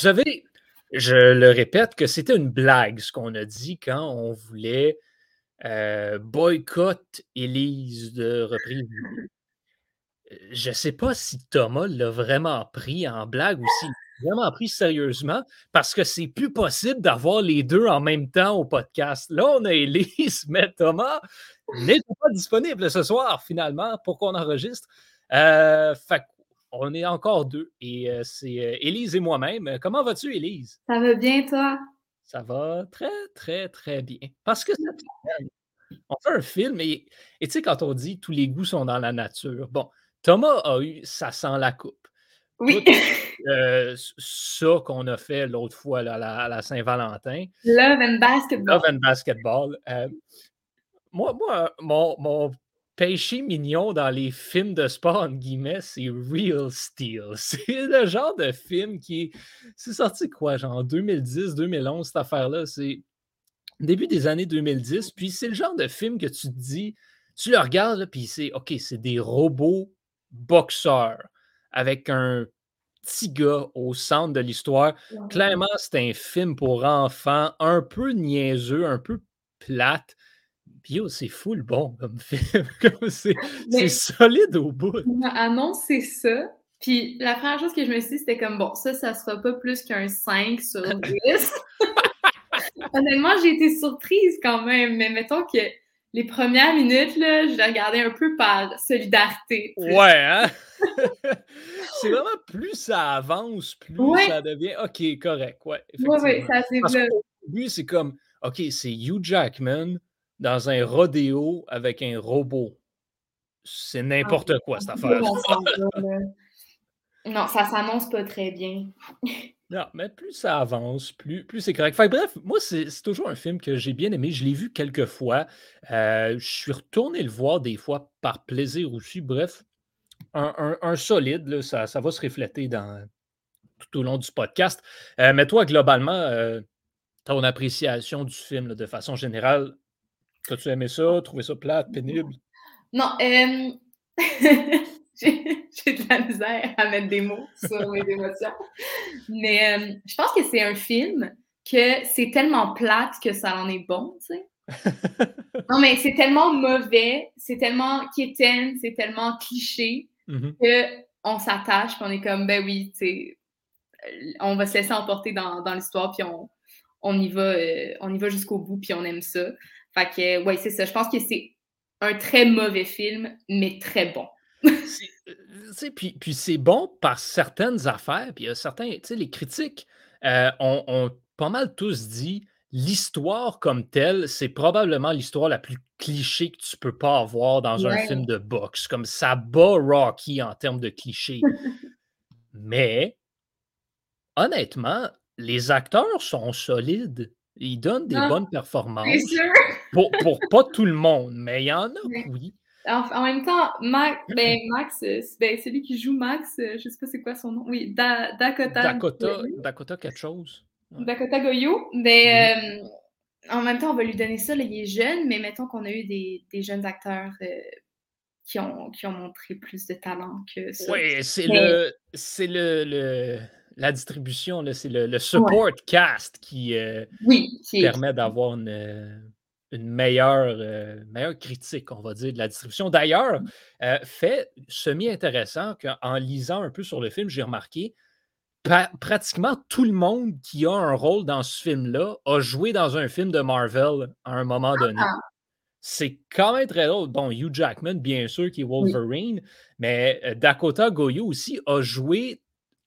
savez, je le répète que c'était une blague ce qu'on a dit quand on voulait euh, boycott Élise de reprise. Je ne sais pas si Thomas l'a vraiment pris en blague ou s'il l'a vraiment pris sérieusement parce que c'est plus possible d'avoir les deux en même temps au podcast. Là, on a Élise, mais Thomas n'est pas disponible ce soir finalement pour qu'on enregistre. Euh, fait on est encore deux et euh, c'est euh, Élise et moi-même. Comment vas-tu, Élise? Ça va bien, toi? Ça va très, très, très bien. Parce que on fait un film et tu sais, quand on dit tous les goûts sont dans la nature, bon, Thomas a eu Ça sent la coupe. Oui. Euh, ça qu'on a fait l'autre fois à la, Saint-Valentin. Love and basketball. Love and basketball. moi, moi mon, mon péché mignon dans les films de sport, en guillemets, c'est Real Steel. C'est le genre de film qui est. C'est sorti quoi, genre 2010, 2011, cette affaire-là? C'est début des années 2010. Puis c'est le genre de film que tu te dis, tu le regardes, puis c'est OK, c'est des robots boxeurs avec un petit gars au centre de l'histoire. Clairement, c'est un film pour enfants, un peu niaiseux, un peu plate. Puis c'est full bon comme film. c'est solide au bout. On m'a annoncé ça. Puis la première chose que je me suis dit, c'était comme bon, ça, ça sera pas plus qu'un 5 sur 10. Honnêtement, j'ai été surprise quand même, mais mettons que les premières minutes, là, je l'ai regardé un peu par solidarité. Ouais, hein? c'est vraiment plus ça avance, plus ça devient OK, correct. Ouais, ouais, ouais ça c'est Au début, c'est comme OK, c'est Hugh Jackman dans un rodéo avec un robot. C'est n'importe quoi, cette affaire. non, ça s'annonce pas très bien. non, mais plus ça avance, plus, plus c'est correct. bref, moi, c'est toujours un film que j'ai bien aimé. Je l'ai vu quelques fois. Euh, je suis retourné le voir des fois par plaisir aussi. Bref, un, solide, ça, ça, va se refléter dans, tout au long du podcast. Euh, mais toi, globalement, euh, ton appréciation du film de façon générale, As-tu aimé ça? Trouvé ça plate, pénible? Non, euh... j'ai de la misère à mettre des mots sur mes émotions. Mais euh, je pense que c'est un film que c'est tellement plate que ça en est bon, tu sais. non, mais c'est tellement mauvais, c'est tellement quétaine, c'est tellement cliché que on s'attache, puis on est comme, ben oui, tu sais, on va se laisser emporter dans, dans l'histoire, puis on, on y va, euh, on y va jusqu'au bout, puis on aime ça. Fait que, ouais, c'est ça. Je pense que c'est un très mauvais film, mais très bon. Euh, puis, puis c'est bon par certaines affaires, puis il y a certains, tu sais, les critiques euh, ont, pas mal tous dit l'histoire comme telle, c'est probablement l'histoire la plus cliché que tu peux pas avoir dans un film de boxe. Comme ça bat Rocky en termes de clichés. Mais honnêtement, les acteurs sont solides. Ils donnent des bonnes performances. Pour, pour, pas tout le monde, mais il y en a, oui. En, même temps, Max, ben, Max euh, ben, celui qui joue Max, euh, je sais pas c'est quoi son nom. Oui, Dakota. Dakota, Dakota quelque chose. Dakota Goyo. Mais euh, en même temps, on va lui donner ça. Là, il est jeune, mais mettons qu'on a eu des, des jeunes acteurs qui, ont, qui ont montré plus de talent que ça. Oui, c'est le. C'est le la distribution, c'est le, support cast qui, euh, permet d'avoir une, euh, meilleure, euh, meilleure critique, on va dire, de la distribution. D'ailleurs, fait semi-intéressant qu'en lisant un peu sur le film, j'ai remarqué pratiquement tout le monde qui a un rôle dans ce film-là a joué dans un film de Marvel à un moment donné. Ah. C'est quand même très drôle. Bon, Hugh Jackman, bien sûr, qui est Wolverine, mais Dakota Goyo aussi a joué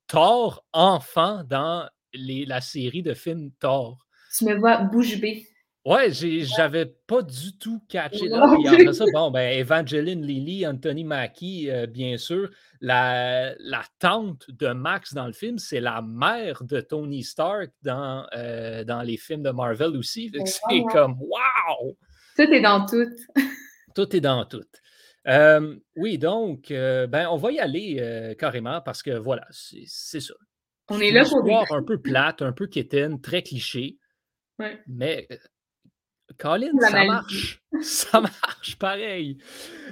Thor enfant dans les, la série de films Thor. Tu me vois bouche bée. Ouais, j'avais pas du tout catché là. après ça, bon, ben, Evangeline Lilly, Anthony Mackie, euh, bien sûr. La, la, tante de Max dans le film, c'est la mère de Tony Stark dans, euh, dans les films de Marvel aussi. C'est comme wow! Tout est dans tout. tout est dans tout oui, donc, ben, on va y aller carrément parce que voilà, c'est ça. On est là pour voir un peu plate, un peu quétaine, très cliché. Mais Colin, ça marche. Ça marche pareil.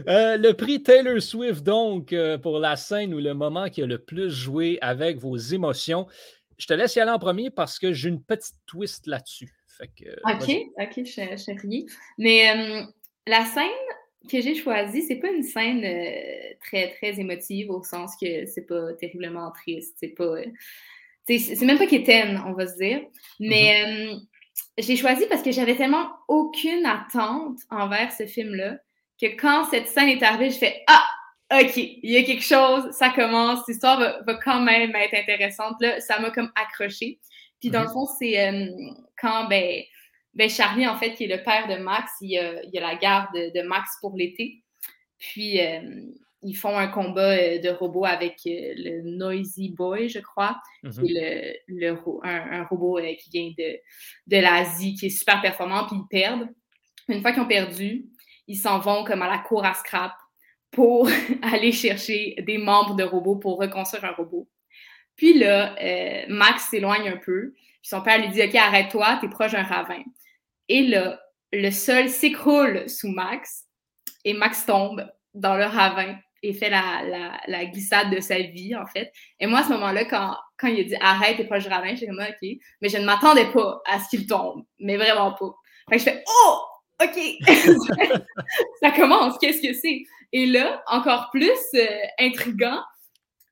le prix Taylor Swift, donc, pour la scène ou le moment qui a le plus joué avec vos émotions. je te laisse y aller en premier parce que j'ai une petite twist là-dessus. ok, ok, je, je Mais la scène que j'ai choisie, c'est pas une scène très, très émotive au sens que c'est pas terriblement triste. C'est pas. c'est même pas qu'étaine, on va se dire. Mais mm-hmm. j'ai choisi parce que j'avais tellement aucune attente envers ce film-là que quand cette scène est arrivée, je fais Ah, OK, il y a quelque chose, ça commence, l'histoire va, va, quand même être intéressante. Là, ça m'a comme accroché. Puis dans le mhm. fond, c'est euh, quand ben, ben, Charlie, en fait, qui est le père de Max, il y a, il a la garde de, Max pour l'été. Puis euh, ils font un combat euh, de robots avec le Noisy Boy, je crois, qui mhm. est le, un, robot qui vient de, de l'Asie, qui est super performant, puis ils perdent. Une fois qu'ils ont perdu, ils s'en vont comme à la cour à scrap pour aller chercher des membres de robots pour reconstruire un robot. Puis là, euh, Max s'éloigne un peu. Puis son père lui dit OK, arrête-toi, t'es proche d'un ravin. Et là, le sol s'écroule sous Max et Max tombe dans le ravin et fait la, glissade de sa vie, en fait. Et moi, à ce moment-là, quand, quand il a dit arrête, t'es proche du ravin, j'ai comme OK. Mais je ne m'attendais pas à ce qu'il tombe, mais vraiment pas. Fait que je fais Oh, OK, ça commence, qu'est-ce que c'est? Et là, encore plus euh, intriguant,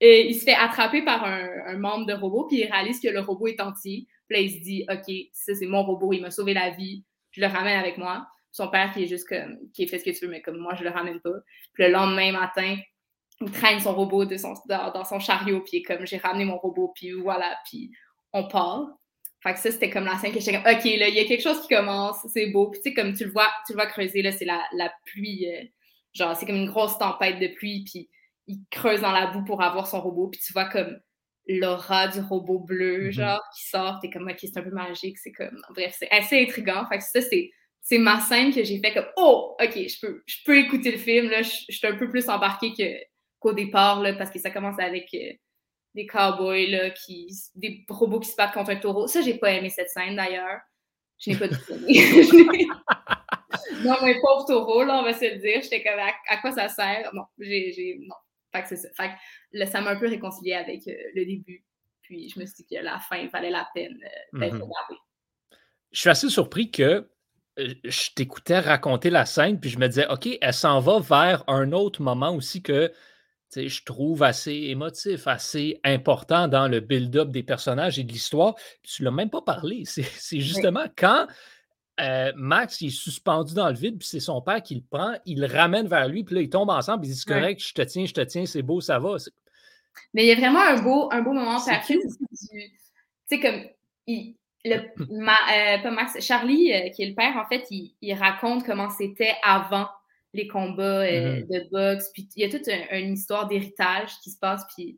euh, il se fait attraper par un, membre de robot, puis il réalise que le robot est entier. Puis là, il se dit, OK, ça, c'est mon robot, il m'a sauvé la vie, je le ramène avec moi. Son père qui est juste comme, qui fait ce que tu veux, mais comme moi, je le ramène pas. Puis le lendemain matin, il traîne son robot dans, son chariot, puis comme, j'ai ramené mon robot, puis voilà, puis on part. Fait que ça, c'était comme la scène que j'étais comme, OK, là, il y a quelque chose qui commence, c'est beau. Puis tu sais, comme tu le vois, tu le vois creuser, là, c'est la, la, pluie, euh, genre, c'est comme une grosse tempête de pluie, puis il creuse dans la boue pour avoir son robot, puis tu vois comme l'aura du robot bleu, mm-hmm. genre, qui sort, t'es comme, OK, c'est un peu magique, c'est comme, bref, c'est assez intriguant. Fait que ça, c'est, c'est ma scène que j'ai fait comme, oh, OK, je peux, je peux écouter le film, là, je, suis un peu plus embarquée que, qu'au départ, là, parce que ça commence avec... Euh, des cowboys, là, qui, des robots qui se battent contre un taureau. Ça, j'ai pas aimé cette scène d'ailleurs. Je n'ai pas du tout aimé. non, mais pauvre taureau, là, on va se le dire. J'étais comme, à, quoi ça sert? Non, j'ai. Non. Fait que c'est ça. Fait que ça m'a un peu réconcilié avec euh, le début. Puis je me suis dit que la fin valait la peine euh, d'être mm Je suis assez surpris que euh, je t'écoutais raconter la scène, puis je me disais, OK, elle s'en va vers un autre moment aussi que je trouve assez émotif, assez important dans le build-up des personnages et de l'histoire. Tu ne l'as même pas parlé. C'est justement quand euh, Max est suspendu dans le vide, puis c'est son père qui le prend, il le ramène vers lui, puis là, ils tombent ensemble, puis il dit C'est correct, je te tiens, je te tiens, c'est beau, ça va. Mais il y a vraiment un beau, un beau moment Tu sais, comme. le, euh, pas Max, Charlie, euh, qui est le père, en fait, il raconte comment c'était avant les combats euh, mm-hmm. de boxe. Puis il y a toute une histoire d'héritage qui se passe. Puis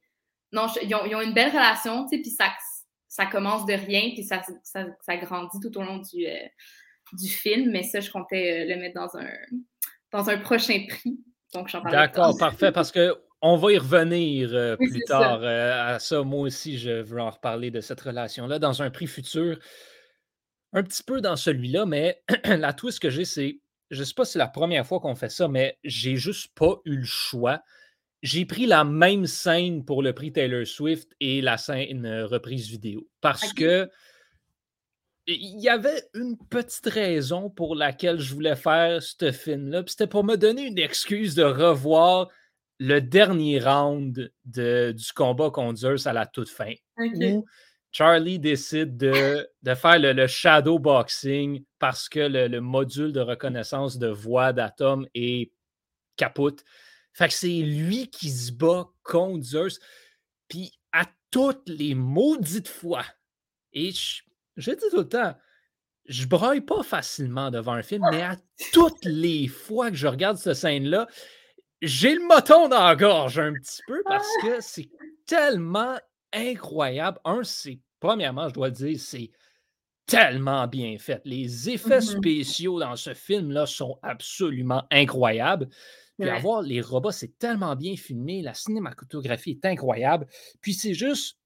non, ils, ont, une belle relation, tu sais, puis ça, ça commence de rien, puis ça, ça, grandit tout au long du, du film. Mais ça, je comptais euh, le mettre dans un, dans un prochain prix. Donc, j'en parle. D'accord, parfait, parce que. On va y revenir plus tard à ça. Moi aussi, je veux en reparler de cette relation-là dans un prix futur. Un petit peu dans celui-là, mais la twist que j'ai, c'est je ne sais pas si c'est la première fois qu'on fait ça, mais j'ai juste pas eu le choix. J'ai pris la même scène pour le prix Taylor Swift et la scène euh, reprise vidéo parce que il y avait une petite raison pour laquelle je voulais faire ce film-là. C'était pour me donner une excuse de revoir le dernier round de, du combat contre Zeus à la toute fin. Charlie décide de, faire le, shadow boxing parce que le, module de reconnaissance de voix d'Atom est capote. Fait que c'est lui qui se bat contre Zeus. Puis à toutes les maudites fois, et je, dis tout le temps, je broille pas facilement devant un film, mais à toutes les fois que je regarde cette scène-là, j'ai le moton dans la gorge un petit peu parce que c'est tellement incroyable. Un, c'est, premièrement, je dois le dire, c'est tellement bien fait. Les effets mmh spéciaux dans ce film-là sont absolument incroyables. Puis avoir les robots, c'est tellement bien filmé. La cinématographie est incroyable. Puis c'est juste.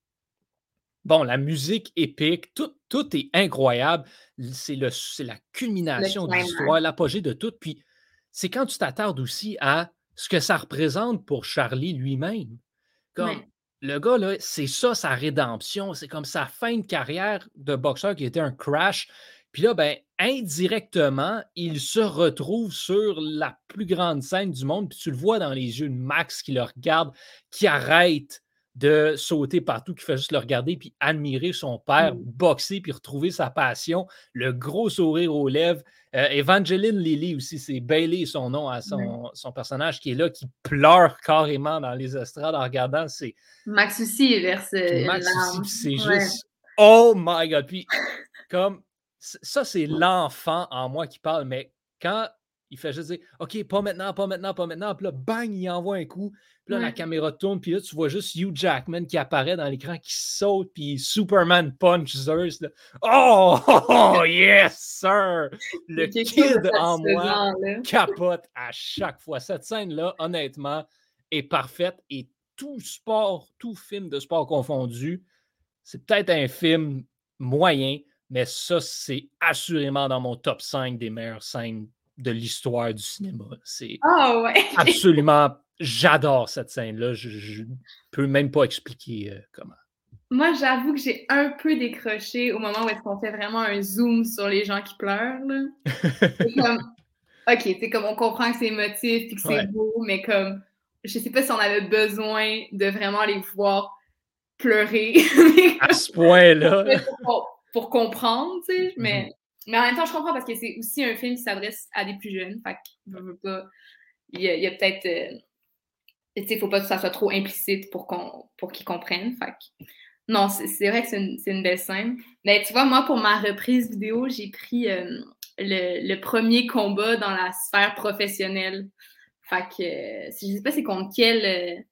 Bon, la musique épique, tout, tout est incroyable. C'est la culmination de l'histoire, l'apogée de tout. Puis c'est quand tu t'attardes aussi à ce que ça représente pour Charlie lui-même. Comme le gars, là, c'est ça sa rédemption. C'est comme sa fin de carrière de boxeur qui était un crash. Puis là, ben, indirectement, il se retrouve sur la plus grande scène du monde. Puis tu le vois dans les yeux de Max qui le regarde, qui arrête de sauter partout, qui fait juste le regarder puis admirer son père mm. boxer puis retrouver sa passion, le gros sourire aux lèvres. Euh, Evangeline Lilly aussi, c'est Bailey son nom à son, son, personnage qui est là, qui pleure carrément dans les estrades en regardant. C'est... Max aussi verse Max aussi, c'est juste Oh my god! Puis comme ça, c'est l'enfant en moi qui parle, mais quand il fait juste dire OK, pas maintenant, pas maintenant, pas maintenant. Puis là, bang, il envoie un coup. Puis là, la caméra tourne. Puis là, tu vois juste Hugh Jackman qui apparaît dans l'écran, qui saute. Puis Superman punch Zeus. Oh, yes, sir! Le kid en moi capote à chaque fois. Cette scène-là, honnêtement, est parfaite. Et tout sport, tout film de sport confondu, c'est peut-être un film moyen, mais ça, c'est assurément dans mon top 5 des meilleures scènes de l'histoire du cinéma. C'est oh, absolument. J'adore cette scène-là. Je ne peux même pas expliquer euh, comment. Moi, j'avoue que j'ai un peu décroché au moment où est-ce qu'on fait vraiment un zoom sur les gens qui pleurent. comme, OK, c'est comme on comprend que c'est émotif et que c'est beau, mais comme je sais pas si on avait besoin de vraiment les voir pleurer. à ce point-là. Pour, pour, comprendre, tu sais, mm-hmm. Mais en même temps, je comprends parce que c'est aussi un film qui s'adresse à des plus jeunes. Fait qu'il pas. Il y a, peut-être. Euh, tu sais, il faut pas que ça soit trop implicite pour, qu'on, pour qu'ils comprennent. Fait non, c'est, vrai que c'est une, une, belle scène. Mais tu vois, moi, pour ma reprise vidéo, j'ai pris euh, le, le, premier combat dans la sphère professionnelle. Fait que euh, je sais pas c'est contre quel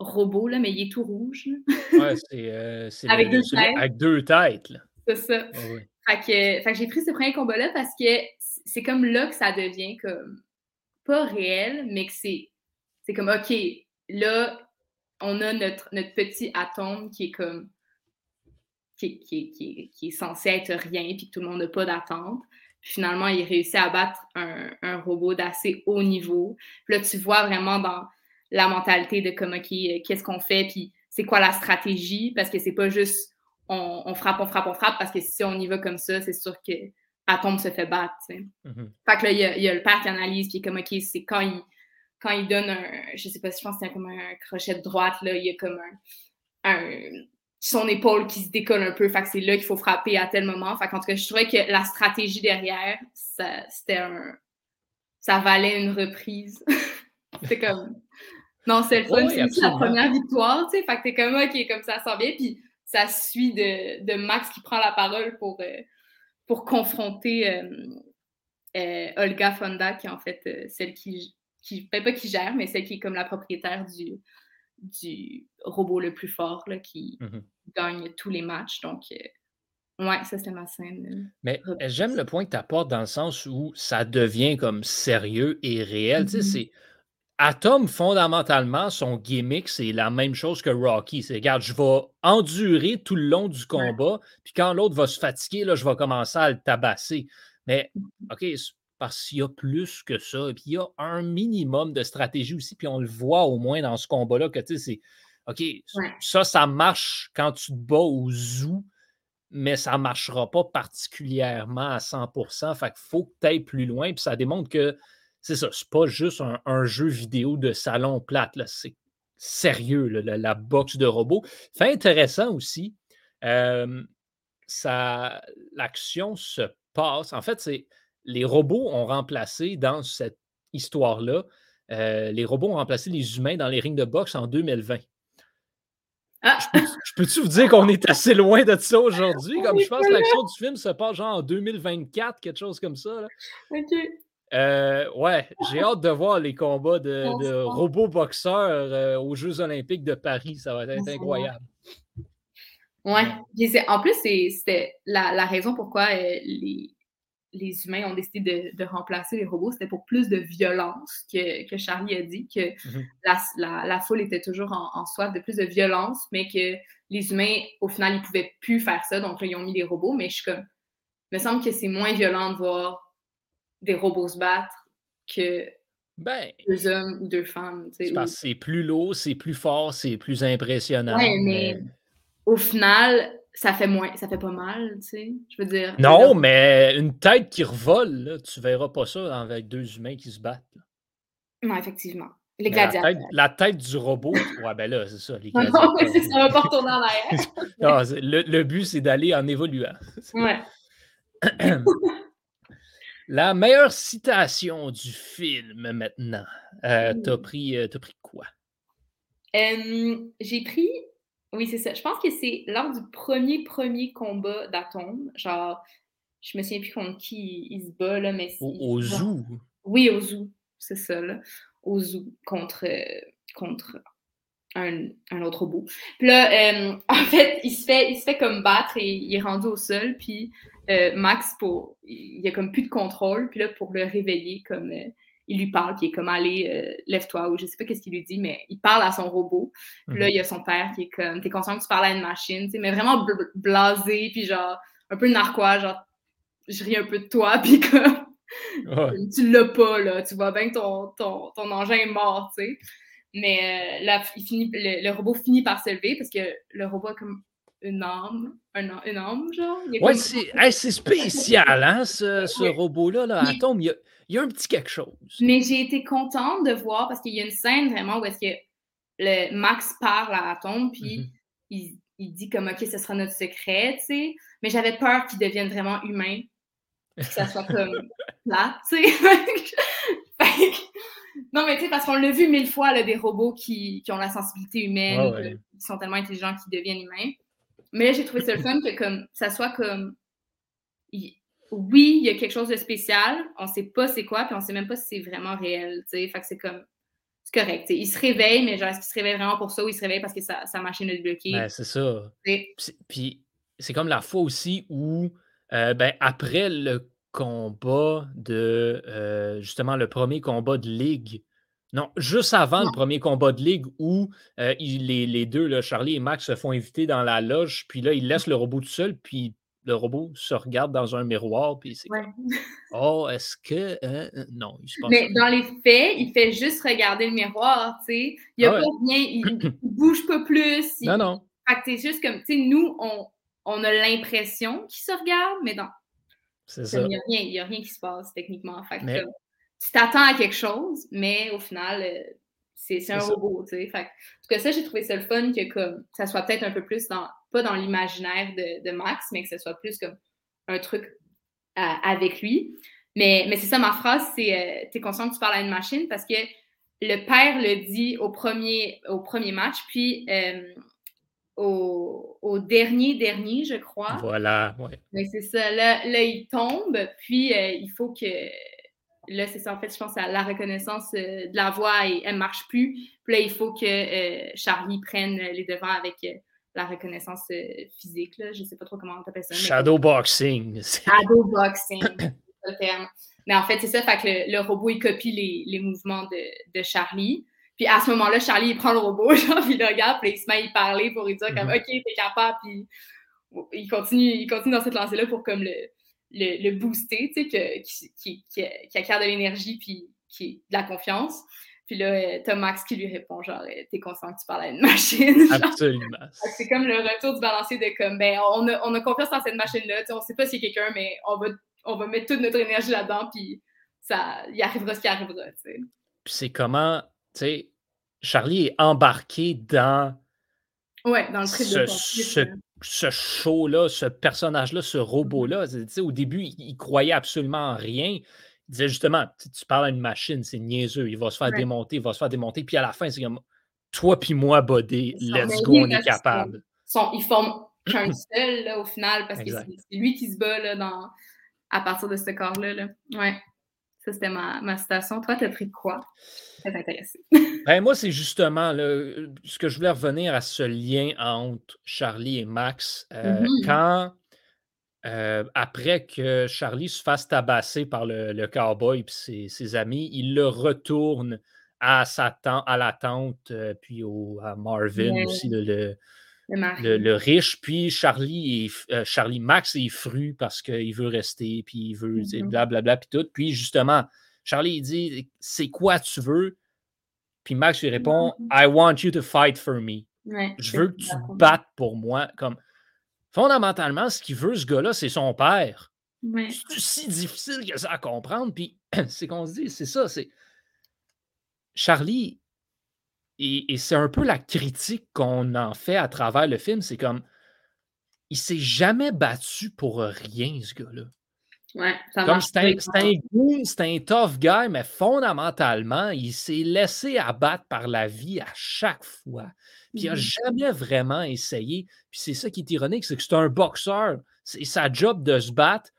robot, là, mais il est tout rouge. ouais, c'est, avec, deux avec, deux têtes. C'est ça. J'ai pris ce premier combat-là parce que c'est comme là que ça devient comme pas réel, mais que c'est, c'est comme OK, là, on a notre, notre petit atome qui est comme qui, qui, qui, est censé être rien, puis que tout le monde n'a pas d'attente. finalement, il réussit à battre un, un robot d'assez haut niveau. Puis là, tu vois vraiment dans la mentalité de comme, OK, qu'est-ce qu'on fait, puis c'est quoi la stratégie, parce que c'est pas juste on, frappe, on frappe, on frappe, parce que si on y va comme ça, c'est sûr que Atom se fait battre. Mm-hmm. Fait que là, il y, a, le père qui analyse, puis comme, OK, c'est quand il, quand il donne un, je sais pas si je pense que c'est comme un crochet de droite, là, il y a comme un, son épaule qui se décolle un peu, fait que c'est là qu'il faut frapper à tel moment. Fait qu'en tout cas, je trouvais que la stratégie derrière, c'était un, ça valait une reprise. c'est comme, non, c'est le fun, c'est la première victoire, tu sais, fait que t'es comme, OK, comme ça sent bien, puis ça suit de, Max qui prend la parole pour, euh, pour confronter euh, euh, Olga Fonda, qui est en fait celle qui, qui ben, pas qui gère, mais celle qui est comme la propriétaire du, du robot le plus fort, là, qui mm-hmm. gagne tous les matchs. Donc, ouais, ça, c'était ma scène. Mais j'aime le point que tu apportes dans le sens où ça devient comme sérieux et réel. Tu sais, c'est Atom, fondamentalement, son gimmick, c'est la même chose que Rocky. C'est, regarde, je vais endurer tout le long du combat, puis quand l'autre va se fatiguer, là, je vais commencer à le tabasser. Mais, OK, parce qu'il y a plus que ça. Puis, il y a un minimum de stratégie aussi, puis on le voit au moins dans ce combat-là, que, tu sais, c'est, OK, ça, ça marche quand tu te bats au zoo, mais ça ne marchera pas particulièrement à 100% Fait qu'il faut que tu ailles plus loin, puis ça démontre que c'est ça, c'est pas juste un, jeu vidéo de salon plate, c'est sérieux, la, boxe de robots. Fait intéressant aussi, l'action se passe. En fait, c'est les robots ont remplacé dans cette histoire-là, euh, les robots ont remplacé les humains dans les rings de boxe en 2020. Ah! Je peux-tu vous dire qu'on est assez loin de ça aujourd'hui? Comme je pense que l'action du film se passe genre en 2024, quelque chose comme ça. OK. Euh, ouais, j'ai hâte de voir les combats de, robots boxeurs euh, aux Jeux Olympiques de Paris. Ça va être incroyable. Ouais. En plus, c'était la, raison pourquoi euh, les, les, humains ont décidé de, remplacer les robots. C'était pour plus de violence que, que Charlie a dit, que mhm. la, foule était toujours en, soif de plus de violence, mais que les humains, au final, ils ne pouvaient plus faire ça. Donc là, ils ont mis des robots. Mais je suis comme. Il me semble que c'est moins violent de voir des robots se battre que Ben, deux hommes ou deux femmes. C'est parce que c'est plus lourd, c'est plus fort, c'est plus impressionnant. Ouais, mais, au final, ça fait moins, ça fait pas mal, tu sais. Je veux dire. Non, mais une tête qui revole, là, tu verras pas ça avec deux humains qui se battent. Non, effectivement. Les gladiateurs. La tête, la tête, du robot, ouais, ben là, c'est ça. Les gladiateurs. non, c'est ça, va pas retourner en arrière. le, le, but, c'est d'aller en évoluant. Ouais. La meilleure citation du film maintenant. Euh, t'as pris, euh, pris quoi? j'ai pris. Oui, c'est ça. Je pense que c'est lors du premier, premier combat d'Atome. Genre, je me souviens plus contre qui il, se bat, là, mais. Au, au zoo? Oui, au zoo. C'est ça, là. Au zoo contre, contre un, un, autre robot. Puis là, en fait, il se fait, il se fait comme battre et il est rendu au sol. Puis euh, Max, pour, il, a comme plus de contrôle, puis là, pour le réveiller, comme euh, il lui parle, puis il est comme allez, euh, lève-toi, ou je sais pas qu'est-ce qu'il lui dit, mais il parle à son robot. Puis là, mhm. il y a son père qui est comme, t'es conscient que tu parles à une machine, tu sais, mais vraiment blasé, puis genre, un peu narquois, genre, je ris un peu de toi, puis comme, tu l'as pas, là, tu vois bien que ton, ton, ton engin est mort, tu sais. Mais là, il finit, le, le, robot finit par se lever parce que le robot comme une âme, un, une âme, genre? Ouais, c'est spécial, hein, ce, ce robot-là, là, Atom, il y, a, il y, a, un petit quelque chose. Mais j'ai été contente de voir, parce qu'il y a une scène vraiment où est-ce que le Max parle à Atom, puis mm-hmm. il, il, dit comme, OK, ce sera notre secret, tu sais. Mais j'avais peur qu'il devienne vraiment humain, que ça soit comme là, tu sais. non, mais tu sais, parce qu'on l'a vu mille fois, là, des robots qui, qui ont la sensibilité humaine, qui sont tellement intelligents qu'ils deviennent humains. Mais là, j'ai trouvé ça le fun que comme ça soit comme oui, il y a quelque chose de spécial, on sait pas c'est quoi, puis on sait même pas si c'est vraiment réel, tu sais. Fait que c'est comme c'est correct. Il se réveille, mais genre est-ce qu'il se réveille vraiment pour ça ou il se réveille parce que sa, sa machine est bloquée? Ben, c'est ça. Puis c'est comme la fois aussi où euh, ben, après le combat de euh, justement le premier combat de ligue non, juste avant le premier combat de ligue où euh, les, deux, là, Charlie et Max, se font inviter dans la loge, puis là, ils laissent le robot tout seul, puis le robot se regarde dans un miroir, puis c'est Oh, est-ce que. Hein, hein, non, il se passe Mais dans les faits, il fait juste regarder le miroir, tu sais. Il n'y a ah pas rien, il, bouge pas plus. Non, non. Fait que c'est juste comme, tu sais, nous, on, on a l'impression qu'il se regarde, mais non. C'est ça. Il n'y a, rien qui se passe techniquement. Fait que, tu t'attends à quelque chose, mais au final, euh, c'est un robot, tu sais. en tout cas, ça, j'ai trouvé ça le fun que comme ça soit peut-être un peu plus dans, pas dans l'imaginaire de, Max, mais que ce soit plus comme un truc euh, avec lui. Mais, mais c'est ça, ma phrase, c'est euh, T'es conscient que tu parles à une machine parce que le père le dit au premier, au premier match, puis au, au, dernier, dernier, je crois. Voilà, ouais. c'est ça. Là, là, il tombe, puis il faut que là, c'est ça, en fait, je pense à la reconnaissance euh, de la voix et elle ne marche plus. Puis là, il faut que euh, Charlie prenne les devants avec euh, la reconnaissance physique. Là. Je ne sais pas trop comment on appelle ça. Shadowboxing. Shadowboxing, c'est le terme. Mais en fait, c'est ça, fait que le, robot, il copie les, les mouvements de, de, Charlie. Puis à ce moment-là, Charlie, il prend le robot, genre, puis il le regarde, puis il se met à y parler pour lui dire comme, mm-hmm. OK, t'es capable, puis il continue, il continue dans cette lancée-là pour comme le, le, booster, tu sais, qui, qui, acquiert de l'énergie puis qui de la confiance. Puis là, euh, t'as Max qui lui répond genre, euh, t'es conscient que tu parles à une machine. Absolument. C'est comme le retour du balancier de comme, ben, on a, on a confiance dans cette machine-là, on sait pas y a quelqu'un, mais on va, on va mettre toute notre énergie là-dedans, puis ça, il arrivera ce qui arrivera, tu sais. Puis c'est comment, tu sais, Charlie est embarqué dans. Ouais, dans le ce, de ce show-là, ce personnage-là, ce robot-là. Mmh au début, il, croyait absolument en rien. Il disait justement, tu parles à une machine, c'est niaiseux, il va se faire démonter, il va se faire démonter. Puis à la fin, c'est comme toi puis moi, Bodé, let's go, on est capable. ils forment qu'un seul là, au final parce que c'est lui qui se bat là, dans, à partir de ce corps-là. Là. Ouais. Ça, c'était ma, ma citation. Toi, t'as pris quoi? Très intéressé. ben, moi, c'est justement ce que je voulais revenir à ce lien entre Charlie et Max. Euh, mm-hmm. Quand, euh, après que Charlie se fasse tabasser par le, le cowboy et ses, amis, il le retourne à sa tante, à la tante, euh, puis au, à Marvin aussi, le, le, riche, puis Charlie, et, euh, Charlie Max est fru parce qu'il veut rester, puis il veut, mm-hmm. blablabla, puis tout. Puis justement, Charlie, il dit C'est quoi tu veux? Puis Max lui répond I want you to fight for me. je veux que tu te battes pour moi. Comme fondamentalement, ce qu'il veut, ce gars-là, c'est son père. C'est si difficile que ça à comprendre. Puis c'est qu'on se dit, c'est ça, c'est. Charlie, et, c'est un peu la critique qu'on en fait à travers le film, c'est comme il s'est jamais battu pour rien, ce gars-là. Ouais, ça Comme c'est un, goon, c'est un tough guy, mais fondamentalement, il s'est laissé abattre par la vie à chaque fois. Puis il n'a mm-hmm. jamais vraiment essayé. Puis c'est ça qui est ironique, c'est que c'est un boxeur. C'est sa job de se battre,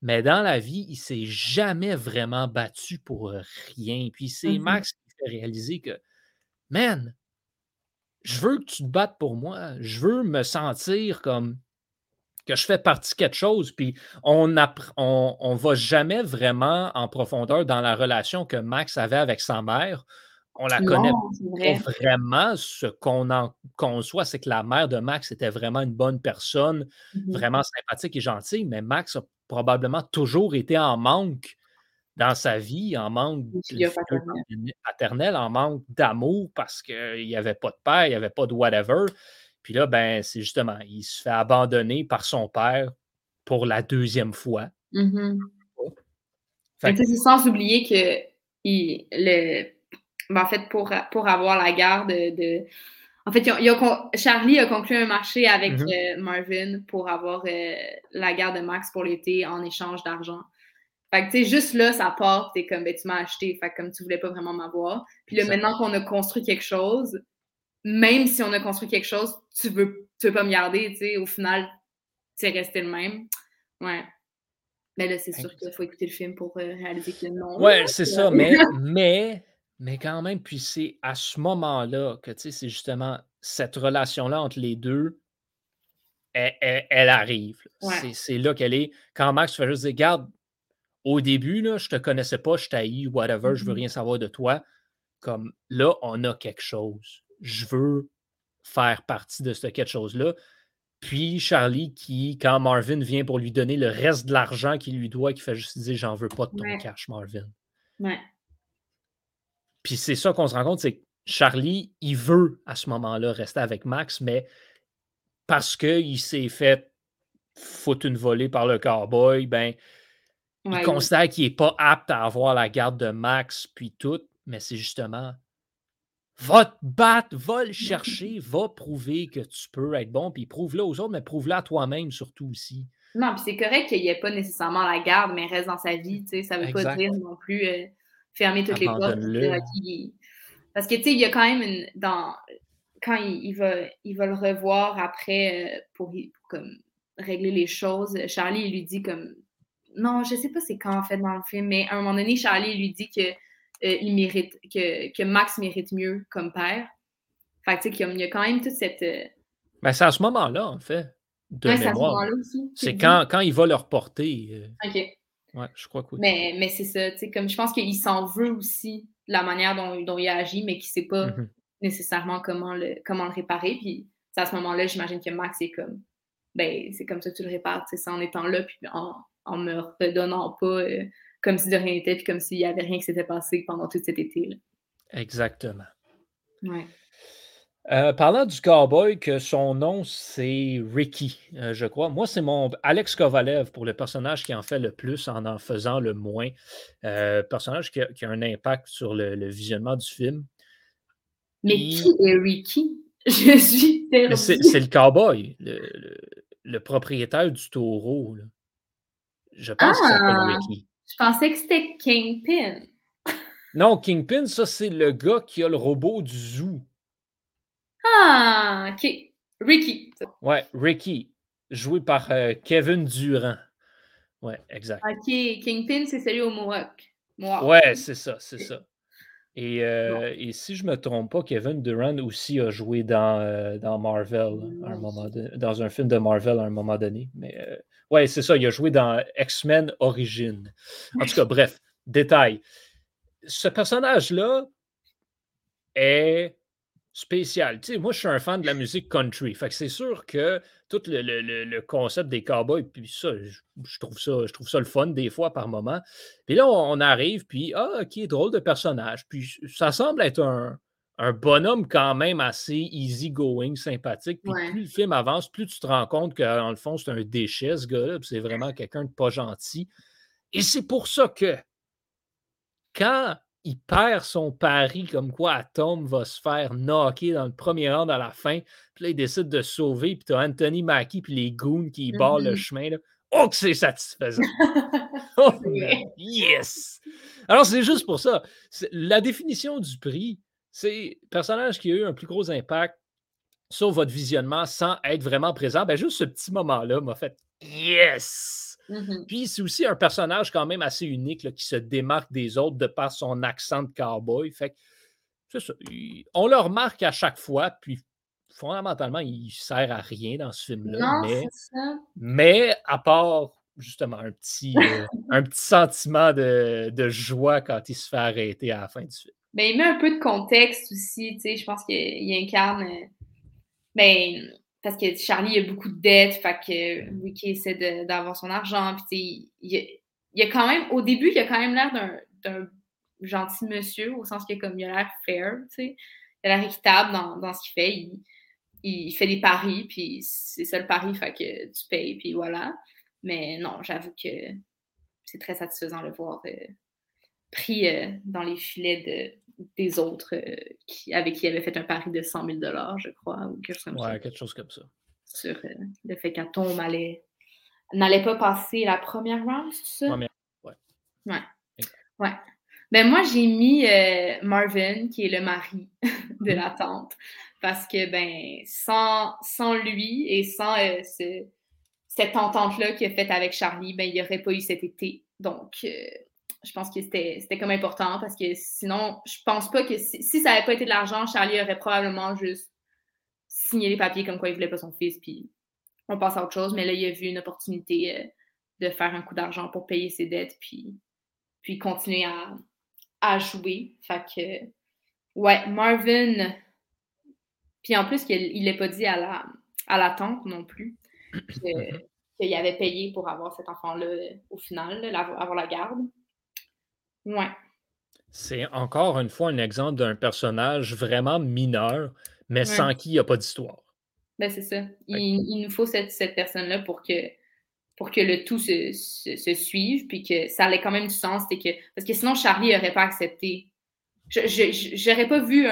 mais dans la vie, il s'est jamais vraiment battu pour rien. Puis c'est mm-hmm. Max qui fait réaliser que, man, je veux que tu te battes pour moi. Je veux me sentir comme que je fais partie de quelque chose. Puis on ne on, va jamais vraiment en profondeur dans la relation que Max avait avec sa mère. On la connaît pas vraiment. Ce qu'on en conçoit, c'est que la mère de Max était vraiment une bonne personne, mmh vraiment sympathique et gentille, mais Max a probablement toujours été en manque dans sa vie, en manque paternel, en manque d'amour parce qu'il n'y avait pas de père, il n'y avait pas de whatever. Puis là, ben, c'est justement, il se fait abandonner par son père pour la deuxième fois. Mm C'est sans oublier que il, le, ben, en fait, pour, pour avoir la garde de. En fait, Charlie a conclu un marché avec euh, Marvin pour avoir euh, la garde de Max pour l'été en échange d'argent. Fait que, tu sais, juste là, ça part, t'es comme, ben, tu m'as acheté, fait comme tu voulais pas vraiment m'avoir. Puis là, maintenant qu'on a construit quelque chose, même si on a construit quelque chose, tu veux, tu veux pas me garder, tu sais, au final, tu es resté le même. Ouais. Mais là, c'est sûr qu'il faut écouter le film pour euh, réaliser que non. Ouais, c'est ça, mais, mais, mais quand même, puis c'est à ce moment-là que, tu sais, c'est justement cette relation-là entre les deux, elle, arrive. C'est là qu'elle est. Quand Max fait juste dire, garde, au début, là, je te connaissais pas, je t'haïs, whatever, je veux mm-hmm. rien savoir de toi. Comme là, on a quelque chose je veux faire partie de ce quelque chose-là. Puis Charlie, qui, quand Marvin vient pour lui donner le reste de l'argent qu'il lui doit, qui fait juste dire J'en veux pas de ton cash, Marvin. Ouais. Puis c'est ça qu'on se rend compte, c'est que Charlie, il veut à ce moment-là rester avec Max, mais parce qu'il s'est fait foutre une volée par le cowboy, ben, il considère qu'il n'est pas apte à avoir la garde de Max, puis tout, mais c'est justement Va te battre, va le chercher, va prouver que tu peux être bon, puis prouve-le aux autres, mais prouve-le à toi-même surtout aussi. Non, puis c'est correct qu'il n'y ait pas nécessairement la garde, mais reste dans sa vie, tu sais, ça ne veut pas dire non plus euh, fermer toutes les portes. Parce que, tu sais, il y a quand même une... Dans... Quand il, va, il va le revoir après euh, pour, comme, régler les choses, Charlie, il lui dit comme... Non, je ne sais pas c'est quand, en fait, dans le film, mais à un moment donné, Charlie lui dit que euh, il mérite, que, que, Max mérite mieux comme père. Fait que, tu sais, il y a quand même toute cette. Euh, ben, c'est à ce moment-là, en fait. De mémoire. C'est quand, quand il va le reporter. Euh. OK. Ouais, je crois que oui. Mais, mais c'est ça, tu sais, comme je pense qu'il s'en veut aussi de la manière dont, dont il a agi, mais qu'il ne sait pas mm-hmm. nécessairement comment le, comment le réparer. Puis c'est à ce moment-là, j'imagine que Max est comme, ben, c'est comme ça que tu le répares, sais, en étant là, puis en, en me redonnant pas comme si de rien n'était, puis comme s'il n'y avait rien qui s'était passé pendant tout cet été. Exactement. Ouais. Euh, parlant du cowboy, que son nom c'est Ricky, euh, je crois. Moi, c'est mon Alex Kovalev pour le personnage qui en fait le plus en en faisant le moins. Euh, personnage qui a, un impact sur le, visionnement du film. Mais qui est Ricky? Je suis C'est le cowboy, le, propriétaire du taureau. Je pense que c'est ah! Ricky. Je pensais que c'était Kingpin. non, Kingpin, ça, c'est le gars qui a le robot du zoo. Ah, OK. Ricky. Ouais, Ricky. Joué par euh, Kevin Durant. Ouais, exact. OK. Kingpin, c'est celui au Mohawk. Ouais, c'est ça, c'est ça. Et, euh, et, si je ne me trompe pas, Kevin Durant aussi a joué dans, euh, dans Marvel, un moment dans un film de Marvel à un moment donné. Mais Ouais, c'est ça. Il a joué dans X-Men Origins. En tout cas, bref, détail. Ce personnage-là est spécial. Tu sais, moi, je suis un fan de la musique country. Fait que c'est sûr que tout le, concept des cowboys, puis ça je, trouve ça, je trouve ça le fun des fois par moment. Puis là, on, arrive, puis ah, ok, drôle de personnage. Puis ça semble être un, bonhomme quand même assez easy-going, sympathique. Puis plus le film avance, plus tu te rends compte que dans le fond, c'est un déchet, ce gars-là, c'est vraiment quelqu'un de pas gentil. Et c'est pour ça que quand il perd son pari comme quoi Tom va se faire knocker dans le premier round à la fin. Puis là, il décide de sauver. Puis tu as Anthony Mackie puis les goons qui barrent le mm-hmm. chemin. Là. Oh, que c'est satisfaisant! oh, yes! Alors, c'est juste pour ça. La définition du prix, c'est personnage qui a eu un plus gros impact sur votre visionnement sans être vraiment présent. Ben, juste ce petit moment-là m'a fait yes! Mmh Puis c'est aussi un personnage quand même assez unique qui se démarque des autres de par son accent de cowboy. Fait on le remarque à chaque fois, puis fondamentalement, il sert à rien dans ce film-là. Mais, mais, à part justement un petit, euh, un petit sentiment de, joie quand il se fait arrêter à la fin du film. Ben, il met un peu de contexte aussi, tu sais, je pense qu'il incarne euh, ben, parce que Charlie a beaucoup de dettes, fait que Wiki essaie d'avoir son argent. Puis, il, il, a quand même, au début, il a quand même l'air d'un gentil monsieur, au sens qu'il a, a l'air fair, tu sais. Il a l'air équitable dans, dans ce qu'il fait. Il, il, fait des paris, puis c'est ça le pari, fait que tu payes, puis voilà. Mais non, j'avoue que c'est très satisfaisant de le voir euh, pris euh, dans les filets de, des autres euh, qui, avec qui il avait fait un pari de 100 000 je crois, ou quelque chose comme ouais, quelque chose comme ça. Sur euh, le fait qu'Atom allait n'allait pas passer la première round, c'est ça? Première, ouais. Ouais. ouais. Ben moi, j'ai mis euh, Marvin, qui est le mari de la tante, parce que, ben, sans, sans lui et sans cette entente-là qu'il a faite avec Charlie, ben, il n'y aurait pas eu cet été. Donc, je pense que c'était comme important parce que sinon, je pense pas que si, ça n'avait pas été de l'argent, Charlie aurait probablement juste signé les papiers comme quoi il voulait pas son fils, puis on passe à autre chose. Mais là, il a vu une opportunité euh, de faire un coup d'argent pour payer ses dettes, puis, puis continuer à, à jouer. Fait que, ouais, Marvin. Puis en plus, il l'a pas dit à la, à la tante non plus qu'il avait payé pour avoir cet enfant-là au final, avoir la garde. Ouais. C'est encore une fois un exemple d'un personnage vraiment mineur, mais sans qui il n'y a pas d'histoire. Ben, c'est ça. Il, nous faut cette, personne-là pour que, pour que le tout se, suive, puis que ça ait quand même du sens. Que, parce que sinon, Charlie n'aurait pas accepté. Je n'aurais pas vu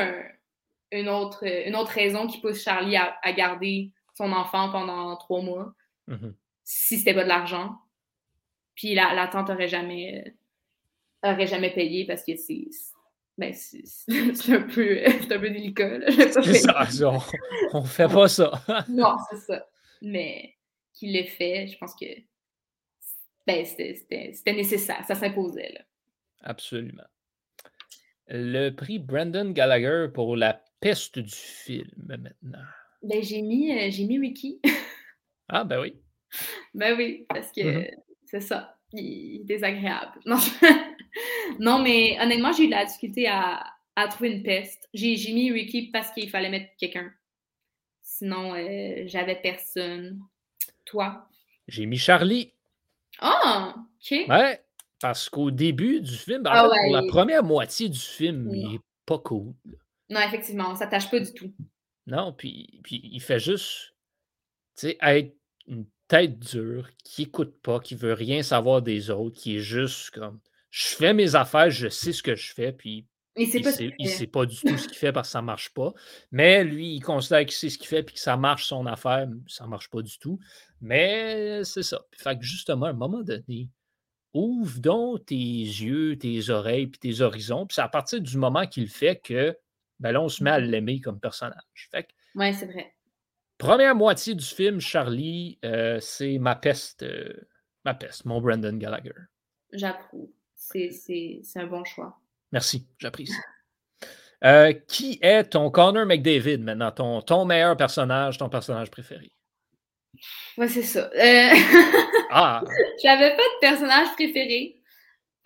une, autre, une autre raison qui pousse Charlie à, garder son enfant pendant trois mois mmh si c'était pas de l'argent. Puis la, la tante n'aurait jamais aurait jamais payé parce que c'est ben, c'est un, peu, un peu délicat. Ça, on, ne fait pas ça. non, c'est ça. Mais qu'il l'ait fait, je pense que ben, c'était nécessaire, ça s'imposait. Absolument. Le prix Brandon Gallagher pour la peste du film maintenant. Ben, j'ai mis, euh, j'ai mis Wiki. ah, ben oui. Ben oui, parce que mm-hmm. c'est ça. Il est désagréable. Non. non, mais honnêtement, j'ai eu de la difficulté à, trouver une peste. J'ai mis Ricky parce qu'il fallait mettre quelqu'un. Sinon, euh, j'avais personne. Toi? J'ai mis Charlie. Ah, OK. Ouais, parce qu'au début du film, ah pour la première moitié du film, il est pas cool. Non, effectivement, on s'attache pas du tout. Non, puis, puis il fait juste, être une tête dure, qui écoute pas, qui veut rien savoir des autres, qui est juste comme je fais mes affaires, je sais ce que je fais, puis il ne sait, pas du tout ce qu'il fait parce que ça ne marche pas. Mais lui, il considère qu'il sait ce qu'il fait puis que ça marche son affaire, ça ne marche pas du tout. Mais c'est ça. Fait que justement, à un moment donné, ouvre donc tes yeux, tes oreilles puis tes horizons. Puis c'est à partir du moment qu'il fait que ben là, on se met à mmh l'aimer comme personnage. Fait oui, c'est vrai. Première moitié du film, Charlie, euh, c'est ma peste, euh, ma peste, mon Brandon Gallagher. J'approuve c'est un bon choix. Merci, j'apprécie. Euh, qui est ton Connor McDavid maintenant, ton, ton meilleur personnage, ton personnage préféré? Ouais, c'est ça. Euh... ah! J'avais pas de personnage préféré.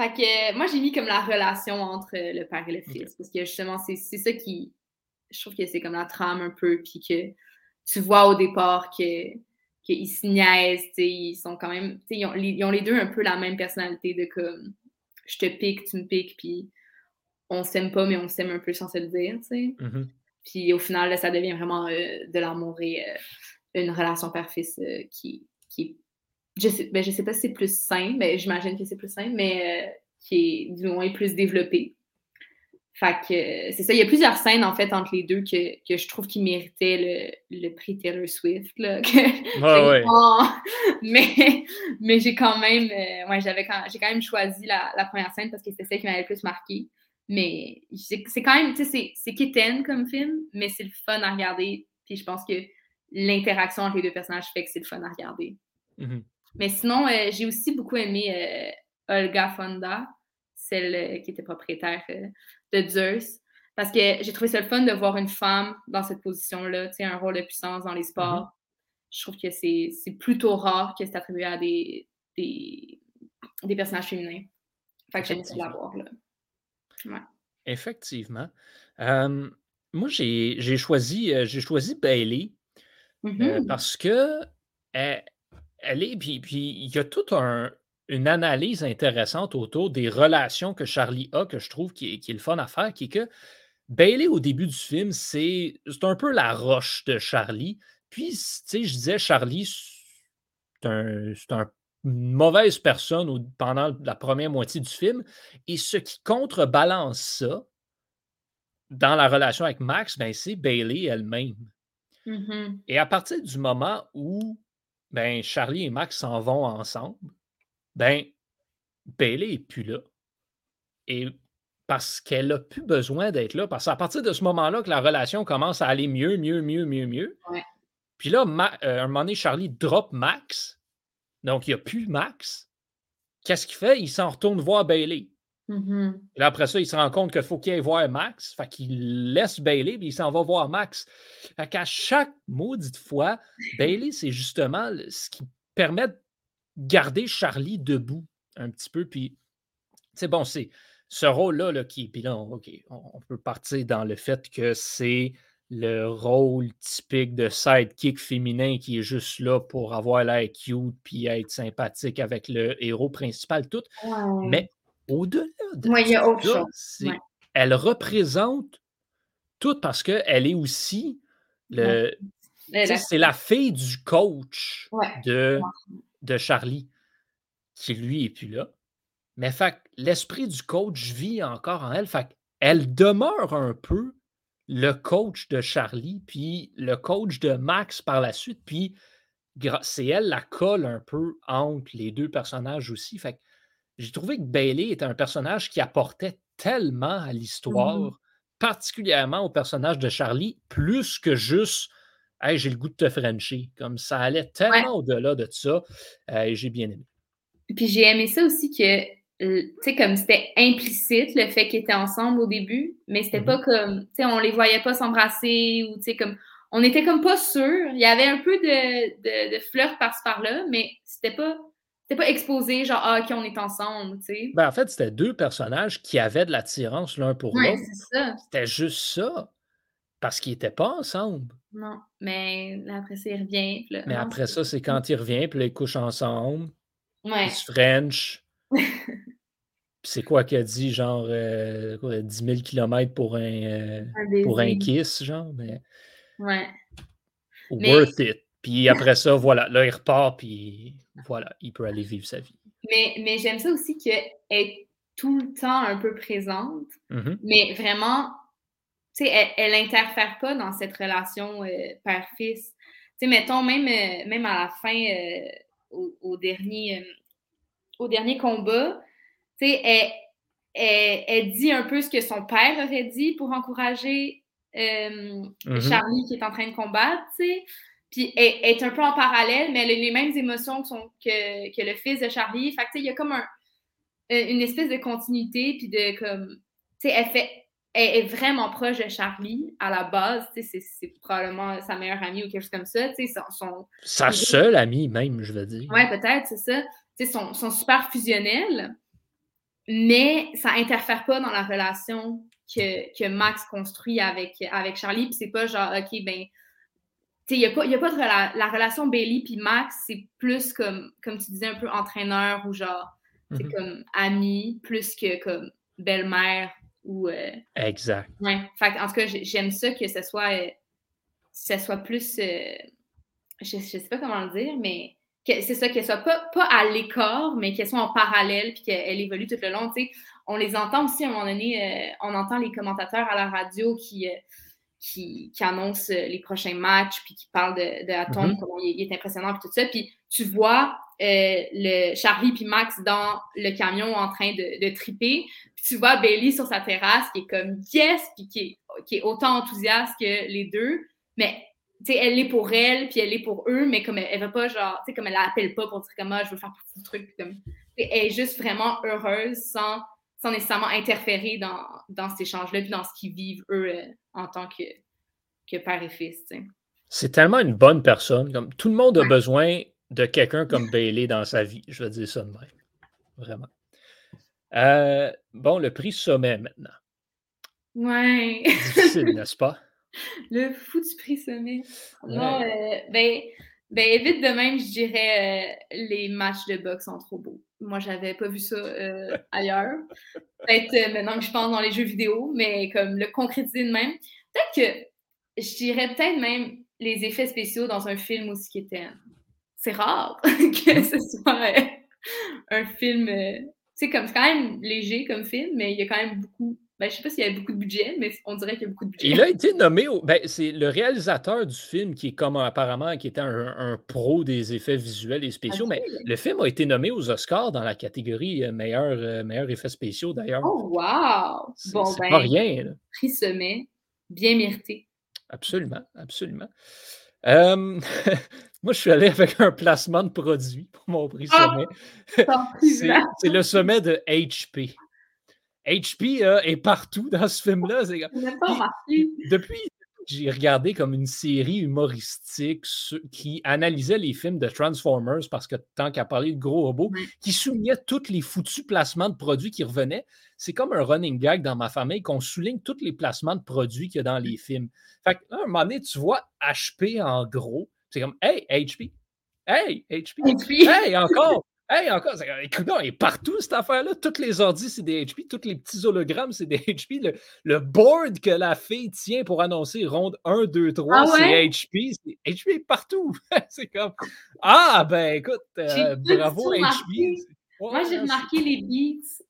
Fait que moi, j'ai mis comme la relation entre le père et le fils. Parce que justement, c'est ça qui. je trouve que c'est comme la trame un peu, puis que tu vois au départ que qu'ils se niaisent, ils sont quand même, ils ont, ils ont, les deux un peu la même personnalité de comme je te pique, tu me piques, puis on s'aime pas, mais on s'aime un peu sans se le dire, tu sais. Mm-hmm. Puis au final, là, ça devient vraiment euh, de l'amour et euh, une relation père-fils euh, qui, qui je sais, ben, je sais pas si c'est plus simple, mais j'imagine que c'est plus simple, mais qui est du moins plus développé. Fait que c'est ça, il y a plusieurs scènes en fait entre les deux que, que je trouve qui méritaient le, le, prix Taylor Swift. Là, ouais, mais mais j'ai quand même ouais, j'avais quand, j'ai quand même choisi la, la, première scène parce que c'était celle qui m'avait le plus marqué. Mais c'est quand même, tu sais, c'est quétaine comme film, mais c'est le fun à regarder. Puis je pense que l'interaction entre les deux personnages fait que c'est le fun à regarder. Mm-hmm. Mais sinon, euh, j'ai aussi beaucoup aimé euh, Olga Fonda, celle euh, qui était propriétaire de Zeus, parce que j'ai trouvé ça le fun de voir une femme dans cette position-là, tu sais, un rôle de puissance dans les sports. Mm-hmm. Je trouve que c'est plutôt rare que c'est attribué à des, des, des personnages féminins. Fait que j'aime beaucoup la voir, là. Effectivement. moi, j'ai choisi, j'ai choisi Bailey mmh parce que elle, est, puis, il y a toute une analyse intéressante autour des relations que Charlie a, que je trouve qui est, qui est le fun à faire, qui est que Bailey, au début du film, c'est un peu la roche de Charlie. Puis, tu sais, je disais, Charlie, c'est un, un une mauvaise personne pendant la première moitié du film. Et ce qui contrebalance ça dans la relation avec Max, ben, c'est Bailey elle-même. Mm-hmm. Et à partir du moment où ben, Charlie et Max s'en vont ensemble, ben, Bailey n'est plus là. Et parce qu'elle n'a plus besoin d'être là. Parce qu'à partir de ce moment-là que la relation commence à aller mieux, mieux, mieux, mieux, mieux. Puis là, euh, un moment donné, Charlie drop Max donc, il n'y a plus Max. Qu'est-ce qu'il fait? Il s'en retourne voir Bailey. Mm-hmm. Et là, après ça, il se rend compte qu'il faut qu'il aille voir Max. Fait qu'il laisse Bailey, puis il s'en va voir Max. Fait qu'à chaque maudite fois, Bailey, c'est justement ce qui permet de garder Charlie debout un petit peu. Puis, c'est bon, c'est ce rôle-là là, qui. Puis là, OK, on peut partir dans le fait que c'est le rôle typique de sidekick féminin qui est juste là pour avoir l'air cute puis être sympathique avec le héros principal, tout. Mais au-delà de ça, elle représente tout parce qu'elle est aussi le. C'est la fille du coach de, de Charlie, qui lui est plus là. Mais l'esprit du coach vit encore en elle. Fait elle demeure un peu le coach de Charlie, puis le coach de Max par la suite, puis c'est elle la colle un peu entre les deux personnages aussi. Fait j'ai trouvé que Bailey était un personnage qui apportait tellement à l'histoire, mmh particulièrement au personnage de Charlie, plus que juste Hey, j'ai le goût de te Frencher. Comme ça allait tellement au-delà de ça. Euh, et j'ai bien aimé. Puis j'ai aimé ça aussi que euh, tu sais, comme c'était implicite le fait qu'ils étaient ensemble au début, mais c'était pas mhm. comme, tu sais, on les voyait pas s'embrasser ou, tu sais, comme, on était comme pas sûr. Il y avait un peu de, de, flirt par-ci par-là, mais c'était pas, pas exposé, genre, ah, OK, on est ensemble, tu sais. Ben, en fait, c'était deux personnages qui avaient de l'attirance l'un pour ouais, l'autre. c'est ça. C'était juste ça. Parce qu'ils n'étaient pas ensemble. Non, mais après ça, il revient. mais après ça, c'est quand il revient, puis là, ils couchent ensemble. Ouais. Ils se French. c'est quoi qu'il a dit, genre euh, 10 000 km pour un, euh, pour un kiss, genre? Mais... Ouais. Worth it. Puis après ça, voilà, là, il repart, puis voilà, il peut aller vivre sa vie. Mais, mais j'aime ça aussi qu'elle est tout le temps un peu présente, mm-hmm. mais vraiment, tu sais, elle, n'interfère pas dans cette relation euh, père-fils. Tu sais, mettons, même, euh, même à la fin, au, au, dernier, au dernier combat, elle, elle, dit un peu ce que son père aurait dit pour encourager euh, mm-hmm. Charlie qui est en train de combattre, Puis elle, est un peu en parallèle, mais elle a les mêmes émotions que, que, le fils de Charlie. Fait il y a comme un, une espèce de continuité, puis de comme. elle fait. Est vraiment proche de Charlie à la base. C'est probablement sa meilleure amie ou quelque chose comme ça. Son, Sa seule amie, même, je veux dire. Oui, peut-être, c'est ça. Ils sont, sont super fusionnels mais ça interfère pas dans la relation que, que, Max construit avec, avec Charlie. Puis c'est pas genre, OK, ben, il n'y a pas, y a pas de la relation Bailey puis Max, c'est plus comme, comme tu disais, un peu entraîneur ou genre, c'est mm-hmm. comme ami, plus que comme belle-mère ou. Euh, exact. Ouais. Fait, en tout cas, j'aime ça que ce soit, euh, ce soit plus. Euh, je, je sais pas comment le dire, mais c'est ça, qu'elle soit pas, pas à l'écart, mais qu'elle soit en parallèle, puis qu'elle évolue tout le long. sais On les entend aussi à un moment donné, on entend les commentateurs à la radio qui, qui, qui annoncent les prochains matchs, puis qui parlent de, de Atom, mm-hmm. comment il, est impressionnant, puis tout ça. Puis tu vois le Charlie puis Max dans le camion en train de, de triper. Puis tu vois Bailey sur sa terrasse qui est comme yes, puis qui est, qui est autant enthousiaste que les deux. Mais tu sais, elle est pour elle, puis elle est pour eux, mais comme elle, elle va pas, genre, tu sais, comme elle l'appelle pas pour dire comme moi, je veux faire partie du truc, comme, elle est juste vraiment heureuse sans, sans nécessairement interférer dans, dans cet échange-là, puis dans ce qu'ils vivent eux euh, en tant que, que père et fils. C'est tellement une bonne personne. Comme, tout le monde a besoin de quelqu'un comme Bailey dans sa vie. Je vais dire ça de même. Vraiment. Euh, bon, le prix sommet maintenant. Ouais. Difficile, n'est-ce pas? Le foutu prix sommet. Non, euh, ben, ben, vite de même, je dirais euh, les matchs de boxe sont trop beaux. Moi, j'avais pas vu ça euh, ailleurs. Peut-être maintenant que je pense dans les jeux vidéo, mais comme le concrétiser de même. Peut-être que je dirais peut-être même les effets spéciaux dans un film aussi qui était. C'est rare que ce soit un film. c'est quand même léger comme film, mais il y a quand même beaucoup ben, je ne sais pas s'il y avait beaucoup de budget, mais on dirait qu'il y a beaucoup de budget. Il a été nommé, ben, c'est le réalisateur du film qui est comme apparemment qui était un, pro des effets visuels et spéciaux, mais le film a été nommé aux Oscars dans la catégorie euh, meilleur, euh, meilleur effets spéciaux d'ailleurs. Oh wow! Bon, ben, pas rien. Là. Prix sommet, bien mérité. Absolument, absolument. Euh, moi, je suis allé avec un placement de produit pour mon prix ah! sommet. c'est le sommet de HP. HP est partout dans ce film-là. Depuis, j'ai regardé comme une série humoristique qui analysait les films de Transformers parce que tant qu'à parler de gros robots, qui soulignait tous les foutus placements de produits qui revenaient. C'est comme un running gag dans ma famille qu'on souligne tous les placements de produits qu'il y a dans les films. Fait à un moment donné, tu vois HP en gros. C'est comme Hey, HP! Hey, HP! Hey, encore! Hey, encore, écoute, il est partout cette affaire-là. Toutes les ordis, c'est des HP. Tous les petits hologrammes, c'est des HP. Le, board que la fille tient pour annoncer ronde 1, 2, 3, c'est HP. HP est partout. c'est comme Ah, ben écoute, euh, bravo HP. Moi, j'ai remarqué les beats.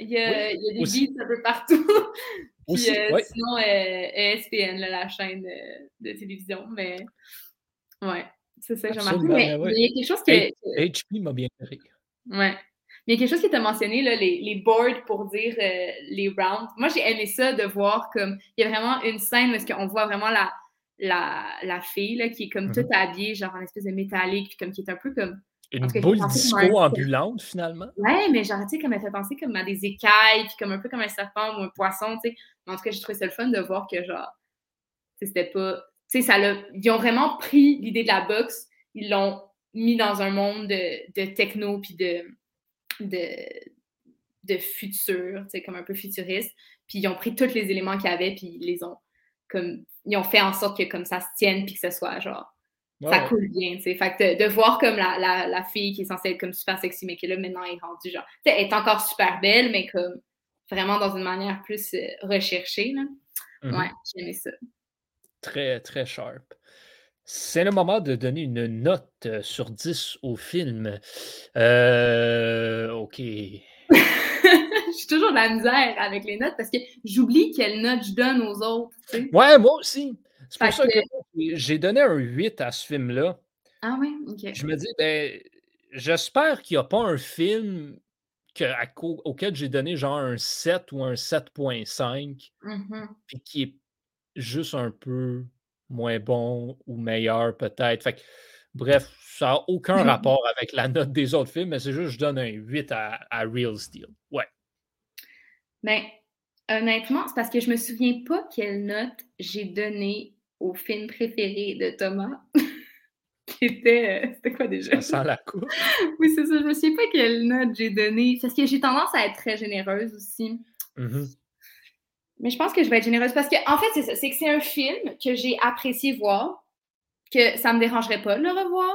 Il y a, il y a des beats un peu partout. Puis, euh, Sinon, euh, ESPN, la chaîne de télévision. Mais ouais. C'est ça que j'ai remarqué. Mais, il y a quelque chose que. HP m'a bien fait Ouais. Mais il y a quelque chose qui t'a mentionné, là, les, les, boards pour dire euh, les rounds. Moi, j'ai aimé ça de voir comme. Il y a vraiment une scène où on voit vraiment la, la, la fille là, qui est comme toute mm-hmm. habillée, genre en espèce de métallique, comme qui est un peu comme. Une boule disco ambulante, finalement? Ouais, mais genre, tu sais, comme elle fait penser comme à des écailles, puis comme un peu comme un serpent ou un poisson, tu sais. En tout cas, j'ai trouvé ça le fun de voir que, genre, c'était pas ça ils ont vraiment pris l'idée de la boxe, ils l'ont mis dans un monde de, techno puis de, de, de futur, comme un peu futuriste. Puis ils ont pris tous les éléments qu'il y avait, puis ils les ont comme ils ont fait en sorte que comme ça se tienne puis que ce soit genre ça coule bien, tu Fait que de, voir comme la, la, fille qui est censée être comme super sexy, mais qui là maintenant est rendue genre, tu est encore super belle, mais comme vraiment dans une manière plus euh, recherchée, là. Mm-hmm. Ouais, j'aimais ça très, très sharp. C'est le moment de donner une note euh, sur 10 au film. Euh, OK. J'ai toujours de la misère avec les notes parce que j'oublie quelle note je donne aux autres. Ouais, moi aussi. C'est pour ça que, j'ai donné un 8 à ce film-là. Ah oui, OK. Je me dis, ben, j'espère qu'il n'y a pas un film que, auquel j'ai donné genre un 7 ou un 7.5, mmh puis qui est juste un peu moins bon ou meilleur peut-être. Fait bref, ça n'a aucun rapport avec la note des autres films, mais c'est juste que je donne un 8 à, Real Steel. Ouais. Ben, honnêtement, c'est parce que je me souviens pas quelle note j'ai donnée au film préféré de Thomas. qui était. Euh, c'était quoi déjà? Sans la coupe. oui, c'est ça. Je me souviens pas quelle note j'ai donnée. Parce que j'ai tendance à être très généreuse aussi. Mmh Mais je pense que je vais être généreuse parce que, en fait, c'est ça. C'est que c'est un film que j'ai apprécié voir, que ça me dérangerait pas de le revoir,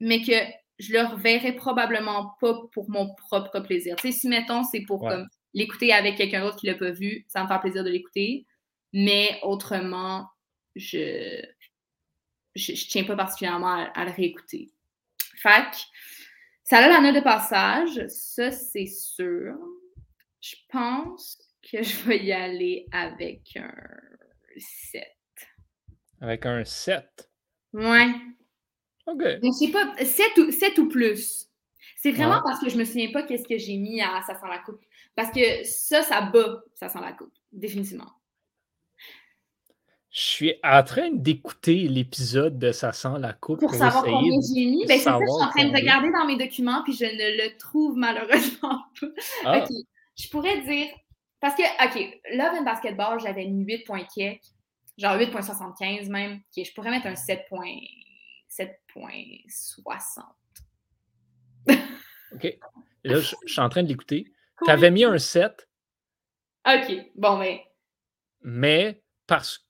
mais que je le reverrai probablement pas pour mon propre plaisir. Tu sais, si mettons, c'est pour comme l'écouter avec quelqu'un d'autre qui l'a pas vu, ça me fait plaisir de l'écouter. Mais autrement, je, je, tiens pas particulièrement à, le réécouter. Fac, ça a la note de passage, ça c'est sûr. Je pense que je vais y aller avec un 7. Avec un 7? Ouais. OK. Donc, c'est pas 7 ou, 7 ou plus. C'est vraiment parce que je me souviens pas qu'est-ce que j'ai mis à Ça sent la coupe. Parce que ça, ça bat Ça sent la coupe, définitivement. Je suis en train d'écouter l'épisode de Ça sent la coupe. Pour, savoir combien j'ai mis. Ben, c'est ça, je suis en train de regarder dans mes documents, puis je ne le trouve malheureusement pas. Ah. OK. Je pourrais dire. Parce que, OK, Love and Basketball, j'avais mis 8 points genre 8.75 même. Je pourrais mettre un 7 7.60. OK. Là, je, suis en train de l'écouter. Tu avais mis un 7. OK. Bon, mais. Mais parce.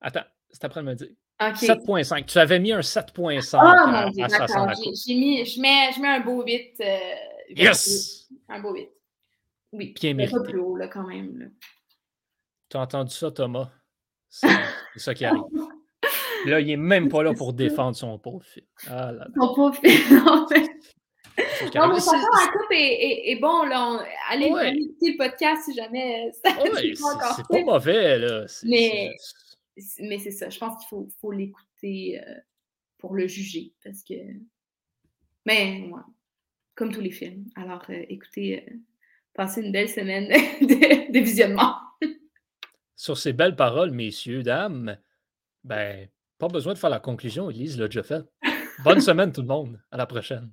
Attends, c'est après de me dire. 7.5. Tu avais mis un 7.5 ah, mon Dieu, d'accord. J'ai mis, je mets, je mets un beau 8. Euh, yes! Un beau 8. Oui. Bien mérité. Pas plus haut, là, quand même. Tu as entendu ça, Thomas? C'est ça qui arrive. Là, il n'est même pas là pour défendre son pauvre fils. Ah son pauvre fils, non, mais... Non, mais la coupe est, est, bon. Là. Allez écouter le podcast si jamais ça ouais, C'est pas mauvais. Là. Mais, mais c'est ça. Je pense qu'il faut, faut l'écouter euh, pour le juger. Parce que. Mais, ouais, comme tous les films. Alors, euh, écoutez, euh, passez une belle semaine de, visionnement. Sur ces belles paroles, messieurs, dames, ben, pas besoin de faire la conclusion, Elise l'a déjà fait. Bonne semaine tout le monde. À la prochaine.